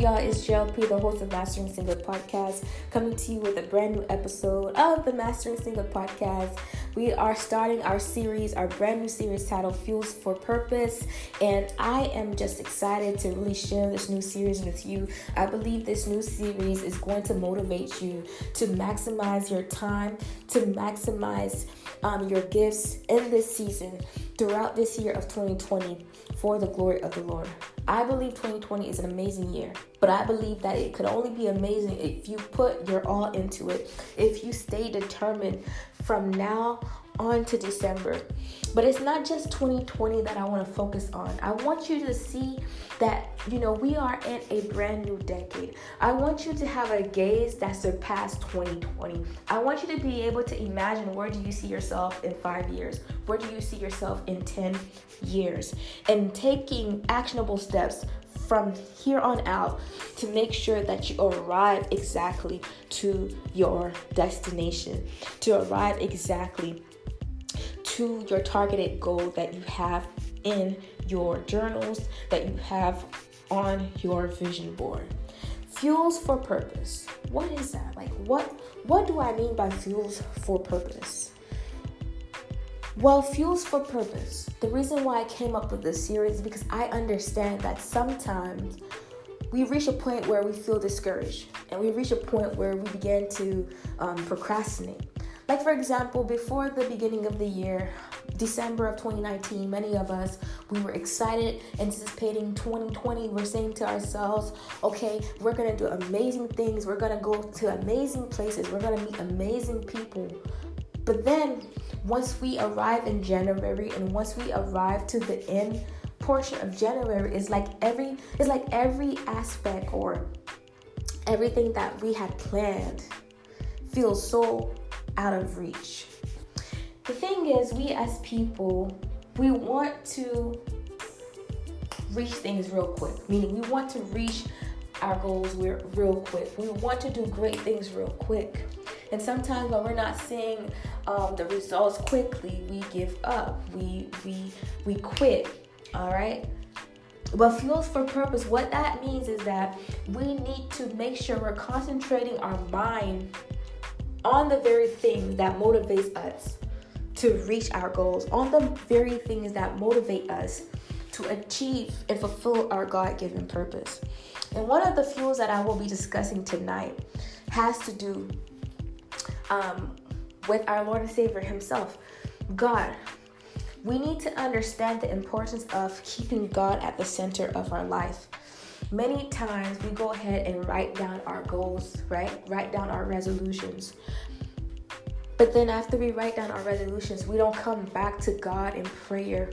y'all? It's JLP, the host of Mastering Single Podcast, coming to you with a brand new episode of the Mastering Single Podcast. We are starting our series, our brand new series titled Fuels for Purpose, and I am just excited to really share this new series with you. I believe this new series is going to motivate you to maximize your time, to maximize um, your gifts in this season throughout this year of 2020 for the glory of the Lord. I believe 2020 is an amazing year, but I believe that it could only be amazing if you put your all into it, if you stay determined from now on to December. But it's not just 2020 that I want to focus on. I want you to see that, you know, we are in a brand new decade. I want you to have a gaze that surpassed 2020. I want you to be able to imagine where do you see yourself in five years? Where do you see yourself in 10 years? And taking actionable steps from here on out to make sure that you arrive exactly to your destination, to arrive exactly to your targeted goal that you have in your journals, that you have on your vision board. Fuels for purpose. What is that? Like what what do I mean by fuels for purpose? Well, fuels for purpose. The reason why I came up with this series is because I understand that sometimes we reach a point where we feel discouraged and we reach a point where we begin to um, procrastinate. Like, for example, before the beginning of the year, December of 2019, many of us, we were excited, anticipating 2020. We're saying to ourselves, okay, we're gonna do amazing things, we're gonna go to amazing places, we're gonna meet amazing people. But then, once we arrive in January and once we arrive to the end portion of January, it's like every it's like every aspect or everything that we had planned feels so out of reach. The thing is, we as people, we want to reach things real quick, meaning we want to reach our goals real quick. We want to do great things real quick. And sometimes when we're not seeing um, the results quickly, we give up. We we we quit. All right. But fuels for purpose, what that means is that we need to make sure we're concentrating our mind on the very thing that motivates us to reach our goals, on the very things that motivate us to achieve and fulfill our God given purpose. And one of the fuels that I will be discussing tonight has to do um, with our Lord and Savior Himself, God. We need to understand the importance of keeping God at the center of our life. Many times we go ahead and write down our goals, right? Write down our resolutions. But then after we write down our resolutions, we don't come back to God in prayer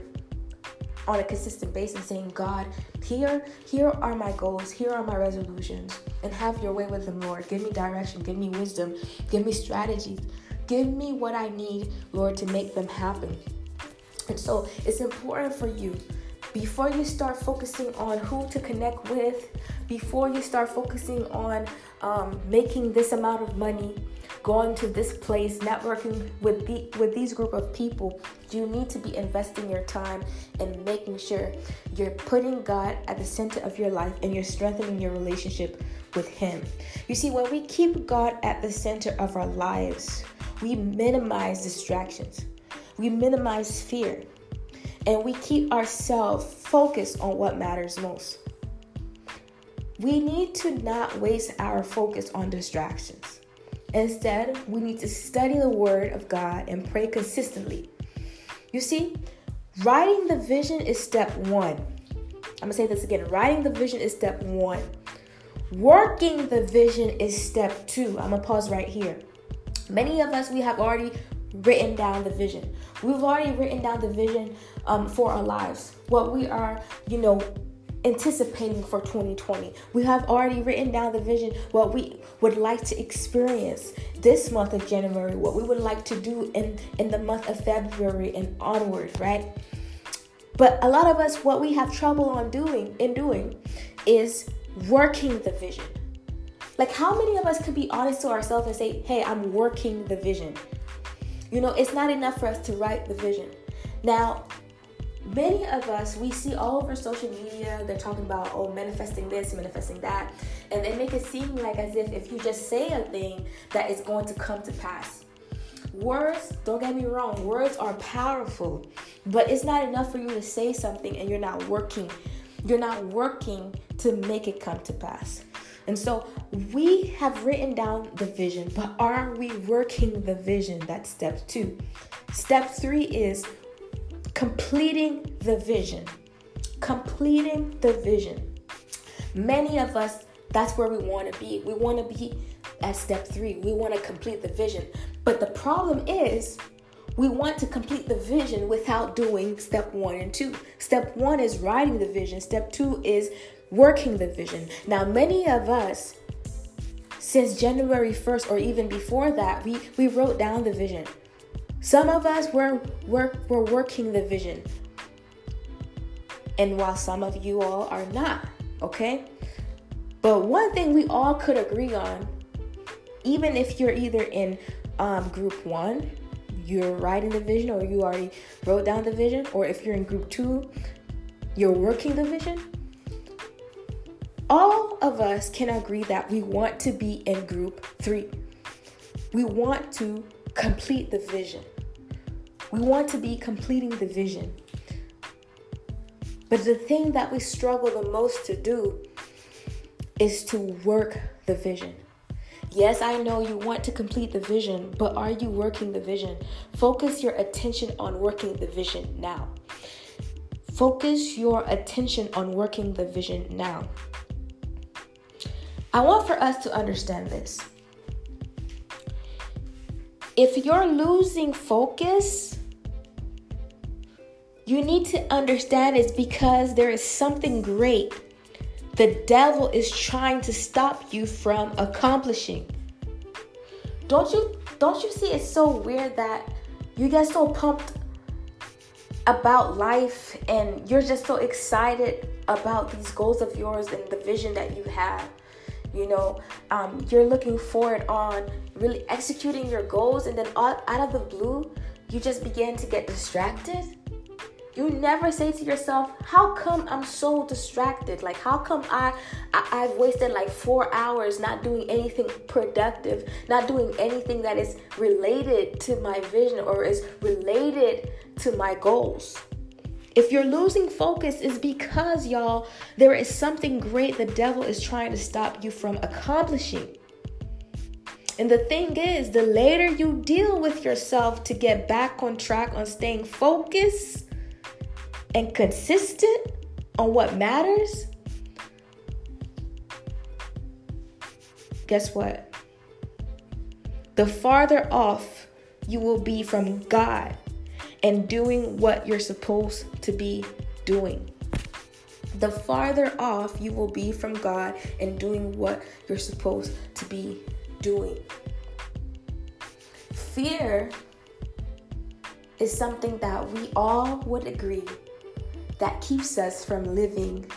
on a consistent basis saying, God, here, here are my goals, here are my resolutions, and have your way with them, Lord. Give me direction, give me wisdom, give me strategies, give me what I need, Lord, to make them happen. And so it's important for you before you start focusing on who to connect with, before you start focusing on um, making this amount of money, going to this place, networking with the with these group of people, you need to be investing your time and making sure you're putting God at the center of your life and you're strengthening your relationship with Him. You see, when we keep God at the center of our lives, we minimize distractions, we minimize fear and we keep ourselves focused on what matters most. We need to not waste our focus on distractions. Instead, we need to study the Word of God and pray consistently. You see, writing the vision is step one. I'm gonna say this again writing the vision is step one. Working the vision is step two. I'm gonna pause right here. Many of us, we have already written down the vision. We've already written down the vision um, for our lives, what we are, you know, anticipating for 2020. We have already written down the vision, what we would like to experience this month of January, what we would like to do in, in the month of February and onward, right? But a lot of us, what we have trouble on doing in doing is working the vision. Like, how many of us could be honest to ourselves and say, hey, I'm working the vision? You know, it's not enough for us to write the vision. Now, many of us, we see all over social media, they're talking about, oh, manifesting this, manifesting that. And they make it seem like as if if you just say a thing, that is going to come to pass. Words, don't get me wrong, words are powerful, but it's not enough for you to say something and you're not working. You're not working to make it come to pass. And so we have written down the vision, but are we working the vision? That's step two. Step three is completing the vision. Completing the vision. Many of us, that's where we want to be. We want to be at step three. We want to complete the vision. But the problem is, we want to complete the vision without doing step one and two. Step one is writing the vision, step two is working the vision. Now, many of us, since January 1st or even before that, we, we wrote down the vision. Some of us were, were, were working the vision. And while some of you all are not, okay? But one thing we all could agree on, even if you're either in um, group one, you're writing the vision, or you already wrote down the vision, or if you're in group two, you're working the vision. All of us can agree that we want to be in group three. We want to complete the vision. We want to be completing the vision. But the thing that we struggle the most to do is to work the vision. Yes, I know you want to complete the vision, but are you working the vision? Focus your attention on working the vision now. Focus your attention on working the vision now. I want for us to understand this. If you're losing focus, you need to understand it's because there is something great the devil is trying to stop you from accomplishing. Don't you don't you see it's so weird that you get so pumped about life and you're just so excited about these goals of yours and the vision that you have. You know, um, you're looking forward on really executing your goals, and then out of the blue, you just begin to get distracted? You never say to yourself how come i'm so distracted? Like how come i, I i've wasted like four hours not doing anything productive not doing anything that is related to my vision or is related to my goals if you're losing focus is because y'all there is something great the devil is trying to stop you from accomplishing and the thing is, the later you deal with yourself to get back on track on staying focused, and consistent on what matters, guess what? The farther off you will be from God and doing what you're supposed to be doing. The farther off you will be from God and doing what you're supposed to be doing. Fear is something that we all would agree that keeps us from living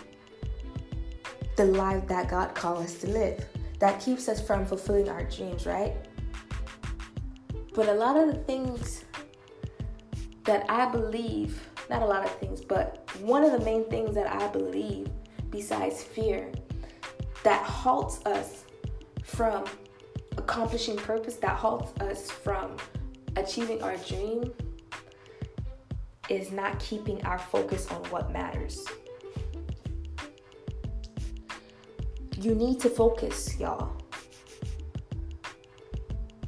the life that God called us to live, that keeps us from fulfilling our dreams, right? But a lot of the things that I believe, not a lot of things, but one of the main things that I believe, besides fear, that halts us from accomplishing purpose, that halts us from achieving our dream is not keeping our focus on what matters. You need to focus, y'all.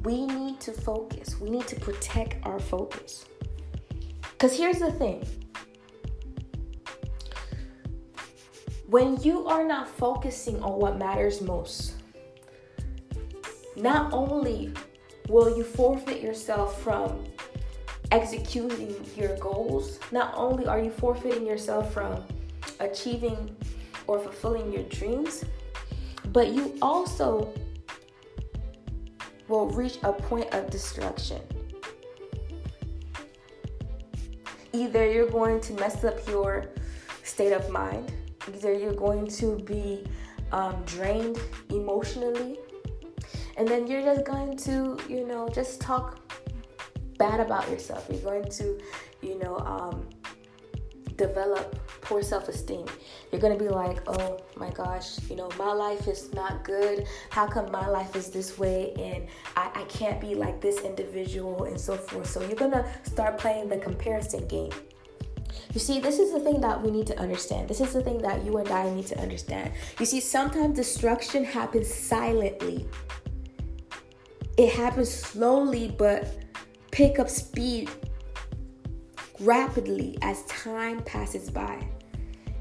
We need to focus. We need to protect our focus. Because here's the thing when you are not focusing on what matters most, not only will you forfeit yourself from executing your goals, not only are you forfeiting yourself from achieving or fulfilling your dreams, but you also will reach a point of destruction. Either you're going to mess up your state of mind, either you're going to be um, drained emotionally, and then you're just going to, you know, just talk bad about yourself. You're going to, you know, um, develop poor self-esteem you're gonna be like oh my gosh you know my life is not good how come my life is this way and I, I can't be like this individual and so forth so you're gonna start playing the comparison game you see, this is the thing that we need to understand. This is the thing that you and I need to understand. You see, sometimes destruction happens silently. It happens slowly, but pick up speed rapidly as time passes by.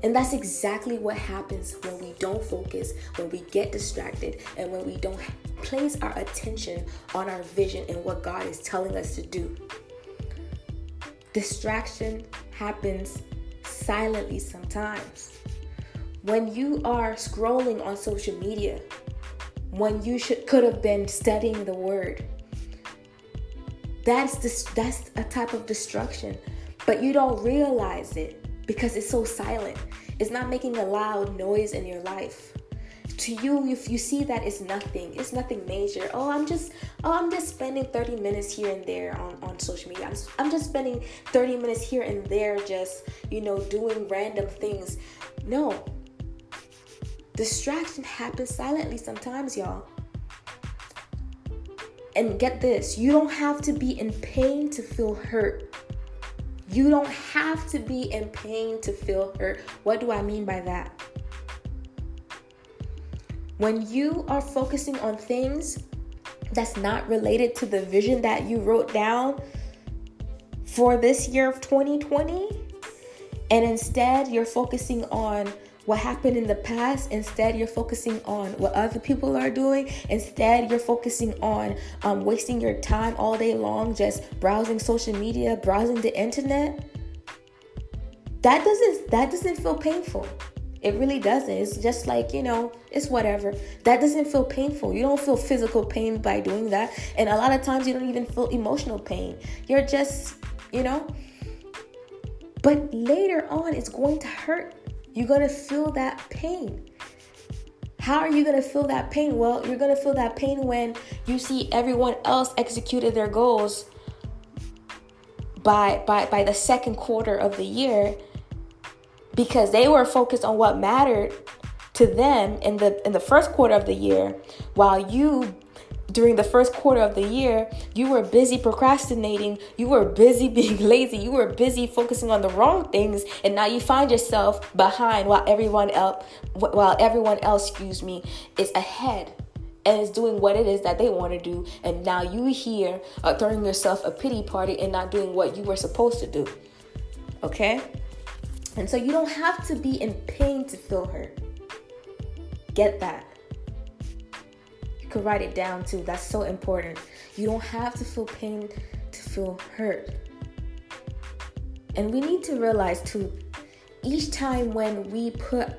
And that's exactly what happens when we don't focus, when we get distracted, and when we don't place our attention on our vision and what God is telling us to do. Distraction happens silently sometimes. When you are scrolling on social media, when you should could have been studying the word, that's that's a type of destruction but you don't realize it because it's so silent. It's not making a loud noise in your life. To you, if you see that it's nothing, it's nothing major. Oh, I'm just, oh, I'm just spending 30 minutes here and there on, on social media. I'm, I'm just spending 30 minutes here and there, just, you know, doing random things. No. Distraction happens silently sometimes, y'all. And get this you don't have to be in pain to feel hurt. You don't have to be in pain to feel hurt. What do I mean by that? When you are focusing on things that's not related to the vision that you wrote down for this year of 2020, and instead you're focusing on what happened in the past. Instead, you're focusing on what other people are doing. Instead, you're focusing on um, wasting your time all day long just browsing social media, browsing the internet. That doesn't that doesn't feel painful. It really doesn't. It's just like, you know, it's whatever. That doesn't feel painful. You don't feel physical pain by doing that. And a lot of times you don't even feel emotional pain. You're just, you know. But later on, it's going to hurt you're going to feel that pain. How are you going to feel that pain? Well, you're going to feel that pain when you see everyone else executed their goals by by by the second quarter of the year because they were focused on what mattered to them in the in the first quarter of the year while you during the first quarter of the year, you were busy procrastinating, you were busy being lazy, you were busy focusing on the wrong things, and now you find yourself behind while everyone else while everyone else, excuse me, is ahead and is doing what it is that they want to do, and now you here throwing yourself a pity party and not doing what you were supposed to do. Okay? And so you don't have to be in pain to feel hurt. Get that could write it down too. That's so important. You don't have to feel pain to feel hurt. And we need to realize too, each time when we put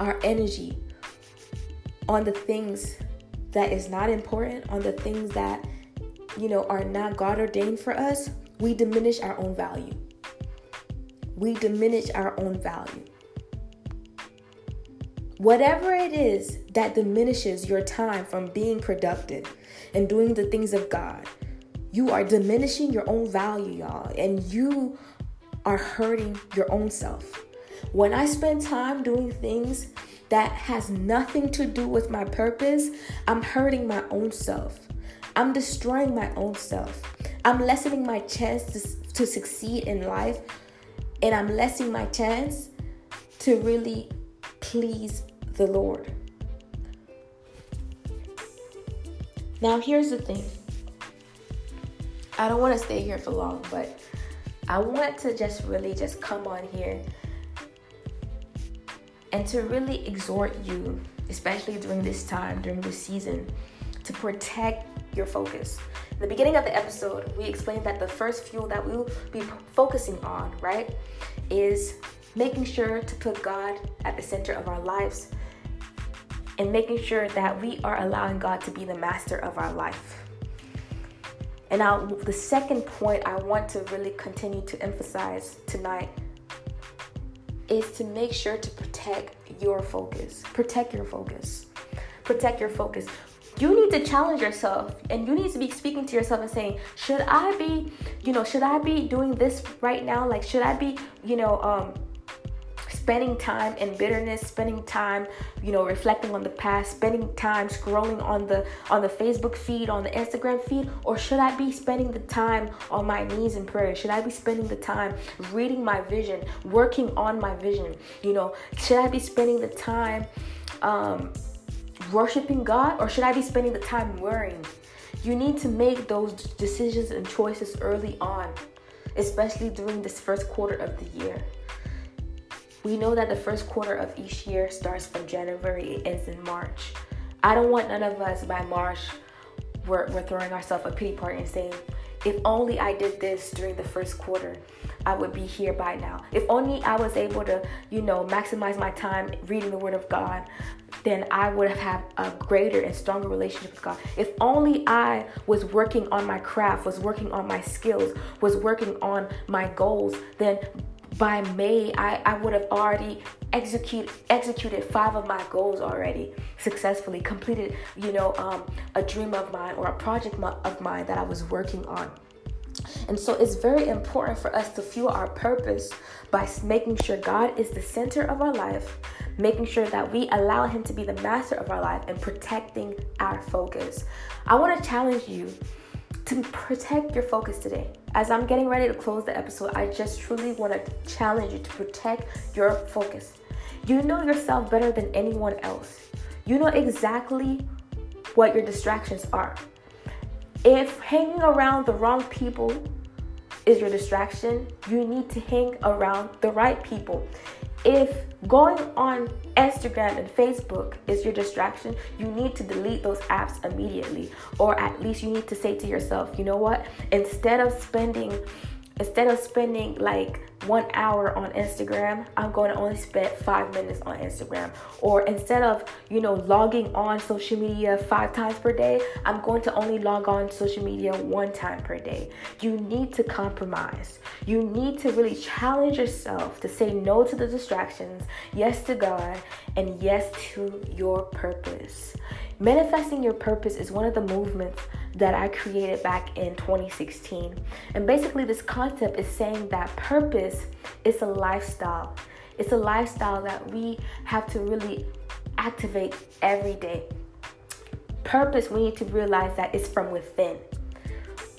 our energy on the things that is not important, on the things that, you know, are not God ordained for us, we diminish our own value. We diminish our own value. Whatever it is that diminishes your time from being productive and doing the things of God, you are diminishing your own value, y'all, and you are hurting your own self. When I spend time doing things that has nothing to do with my purpose, I'm hurting my own self. I'm destroying my own self. I'm lessening my chance to, to succeed in life, and I'm lessening my chance to really please the Lord. Now, here's the thing I don't want to stay here for long, but I want to just really just come on here and to really exhort you, especially during this time, during this season, to protect your focus. In the beginning of the episode, we explained that the first fuel that we'll be focusing on, right, is making sure to put God at the center of our lives and making sure that we are allowing God to be the master of our life. And now, the second point I want to really continue to emphasize tonight is to make sure to protect your focus. Protect your focus. Protect your focus. You need to challenge yourself and you need to be speaking to yourself and saying, should I be, you know, should I be doing this right now? Like, should I be, you know, um, spending time in bitterness, spending time, you know, reflecting on the past, spending time scrolling on the on the Facebook feed, on the Instagram feed, or should I be spending the time on my knees in prayer? Should I be spending the time reading my vision, working on my vision? You know, should I be spending the time um, worshiping God, or should I be spending the time worrying? You need to make those decisions and choices early on, especially during this first quarter of the year. We know that the first quarter of each year starts from January, it ends in March. I don't want none of us by March, we're, we're throwing ourselves a pity party and saying, if only I did this during the first quarter, I would be here by now. If only I was able to, you know, maximize my time reading the Word of God, then I would have had a greater and stronger relationship with God. If only I was working on my craft, was working on my skills, was working on my goals, then by May, I, I would have already execute, executed five of my goals already successfully, completed, you know, um, a dream of mine or a project of mine that I was working on. And so it's very important for us to fuel our purpose by making sure God is the center of our life, making sure that we allow Him to be the master of our life, and protecting our focus. I want to challenge you to protect your focus today. As I'm getting ready to close the episode, I just truly want to challenge you to protect your focus. You know yourself better than anyone else. You know exactly what your distractions are. If hanging around the wrong people is your distraction, you need to hang around the right people. If going on Instagram and Facebook is your distraction, you need to delete those apps immediately. Or at least you need to say to yourself, you know what? Instead of spending instead of spending like one hour on Instagram, I'm going to only spend five minutes on Instagram. Or instead of, you know, logging on social media five times per day, I'm going to only log on social media one time per day. You need to compromise. You need to really challenge yourself to say no to the distractions, yes to God, and yes to your purpose. Manifesting your purpose is one of the movements that I created back in 2016. And basically, this concept is saying that purpose is a lifestyle. It's a lifestyle that we have to really activate every day. Purpose, we need to realize that it's from within.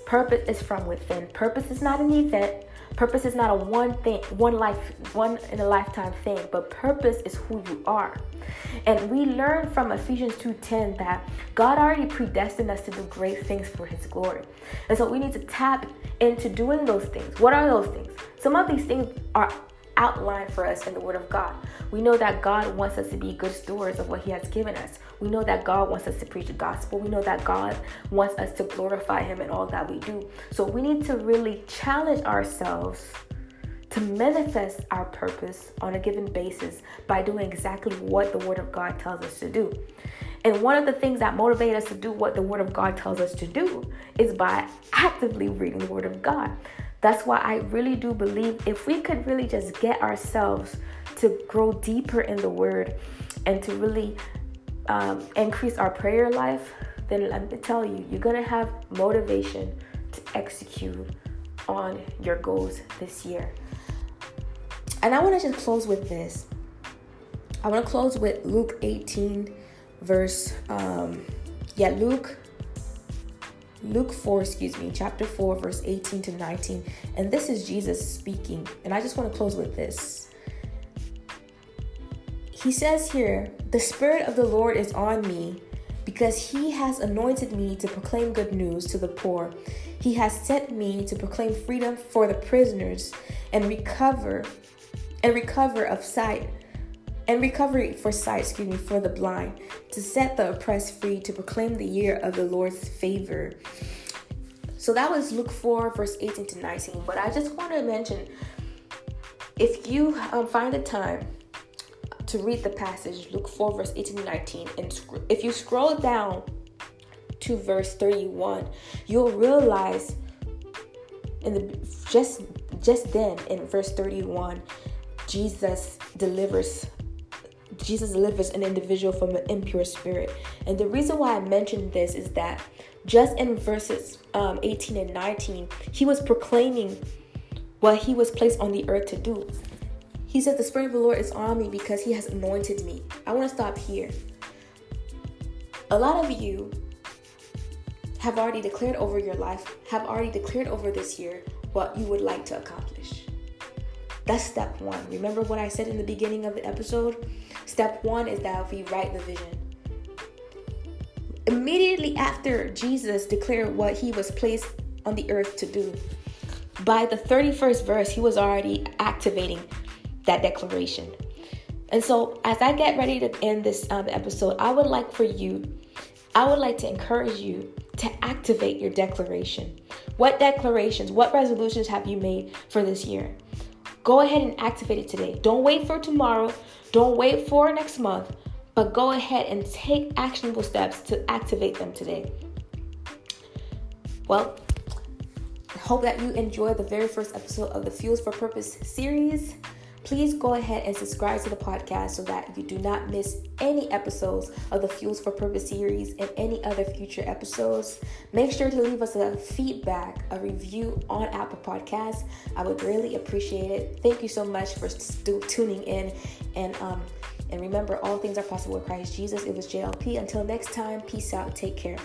Purpose is from within. Purpose is not an event. Purpose is not a one thing, one life, one in a lifetime thing, but purpose is who you are. And we learn from Ephesians 2:10 that God already predestined us to do great things for his glory. And so we need to tap into doing those things. What are those things? Some of these things are outlined for us in the Word of God. We know that God wants us to be good stewards of what He has given us. We know that God wants us to preach the gospel. We know that God wants us to glorify Him in all that we do. So we need to really challenge ourselves to manifest our purpose on a given basis by doing exactly what the Word of God tells us to do. And one of the things that motivate us to do what the Word of God tells us to do is by actively reading the Word of God. That's why I really do believe if we could really just get ourselves to grow deeper in the Word and to really um, increase our prayer life, then let me tell you, you're gonna have motivation to execute on your goals this year. And I want to just close with this. I want to close with Luke 18, verse, um, yeah, Luke Luke 4, excuse me, chapter 4, verse 18 to 19. And this is Jesus speaking. And I just want to close with this. He says here, The Spirit of the Lord is on me because he has anointed me to proclaim good news to the poor. He has sent me to proclaim freedom for the prisoners and recover and recover of sight and recovery for sight, excuse me, for the blind, to set the oppressed free, to proclaim the year of the Lord's favor. So that was Luke 4, verse 18 to 19. But I just want to mention if you um, find the time to read the passage, Luke 4, verse 18 to 19, and sc- if you scroll down to verse 31, you'll realize in the just just then in verse 31 Jesus delivers Jesus delivers an individual from an impure spirit. And the reason why I mentioned this is that just in verses um, 18 and 19, he was proclaiming what he was placed on the earth to do. He says, The Spirit of the Lord is on me because He has anointed me. I want to stop here. A lot of you have already declared over your life, have already declared over this year what you would like to accomplish. That's step one. Remember what I said in the beginning of the episode? Step one is that we write the vision. Immediately after Jesus declared what he was placed on the earth to do, by the 31st verse, he was already activating that declaration. And so, as I get ready to end this um, episode, I would like for you, I would like to encourage you to activate your declaration. What declarations, what resolutions have you made for this year? Go ahead and activate it today. Don't wait for tomorrow. Don't wait for next month, but go ahead and take actionable steps to activate them today. Well, I hope that you enjoyed the very first episode of the Fuels for Purpose series please go ahead and subscribe to the podcast so that you do not miss any episodes of the Fuels for Purpose series and any other future episodes. Make sure to leave us a feedback, a review on Apple Podcasts. I would really appreciate it. Thank you so much for st- tuning in and um and remember all things are possible with Christ Jesus. It was JLP. Until next time, peace out. Take care.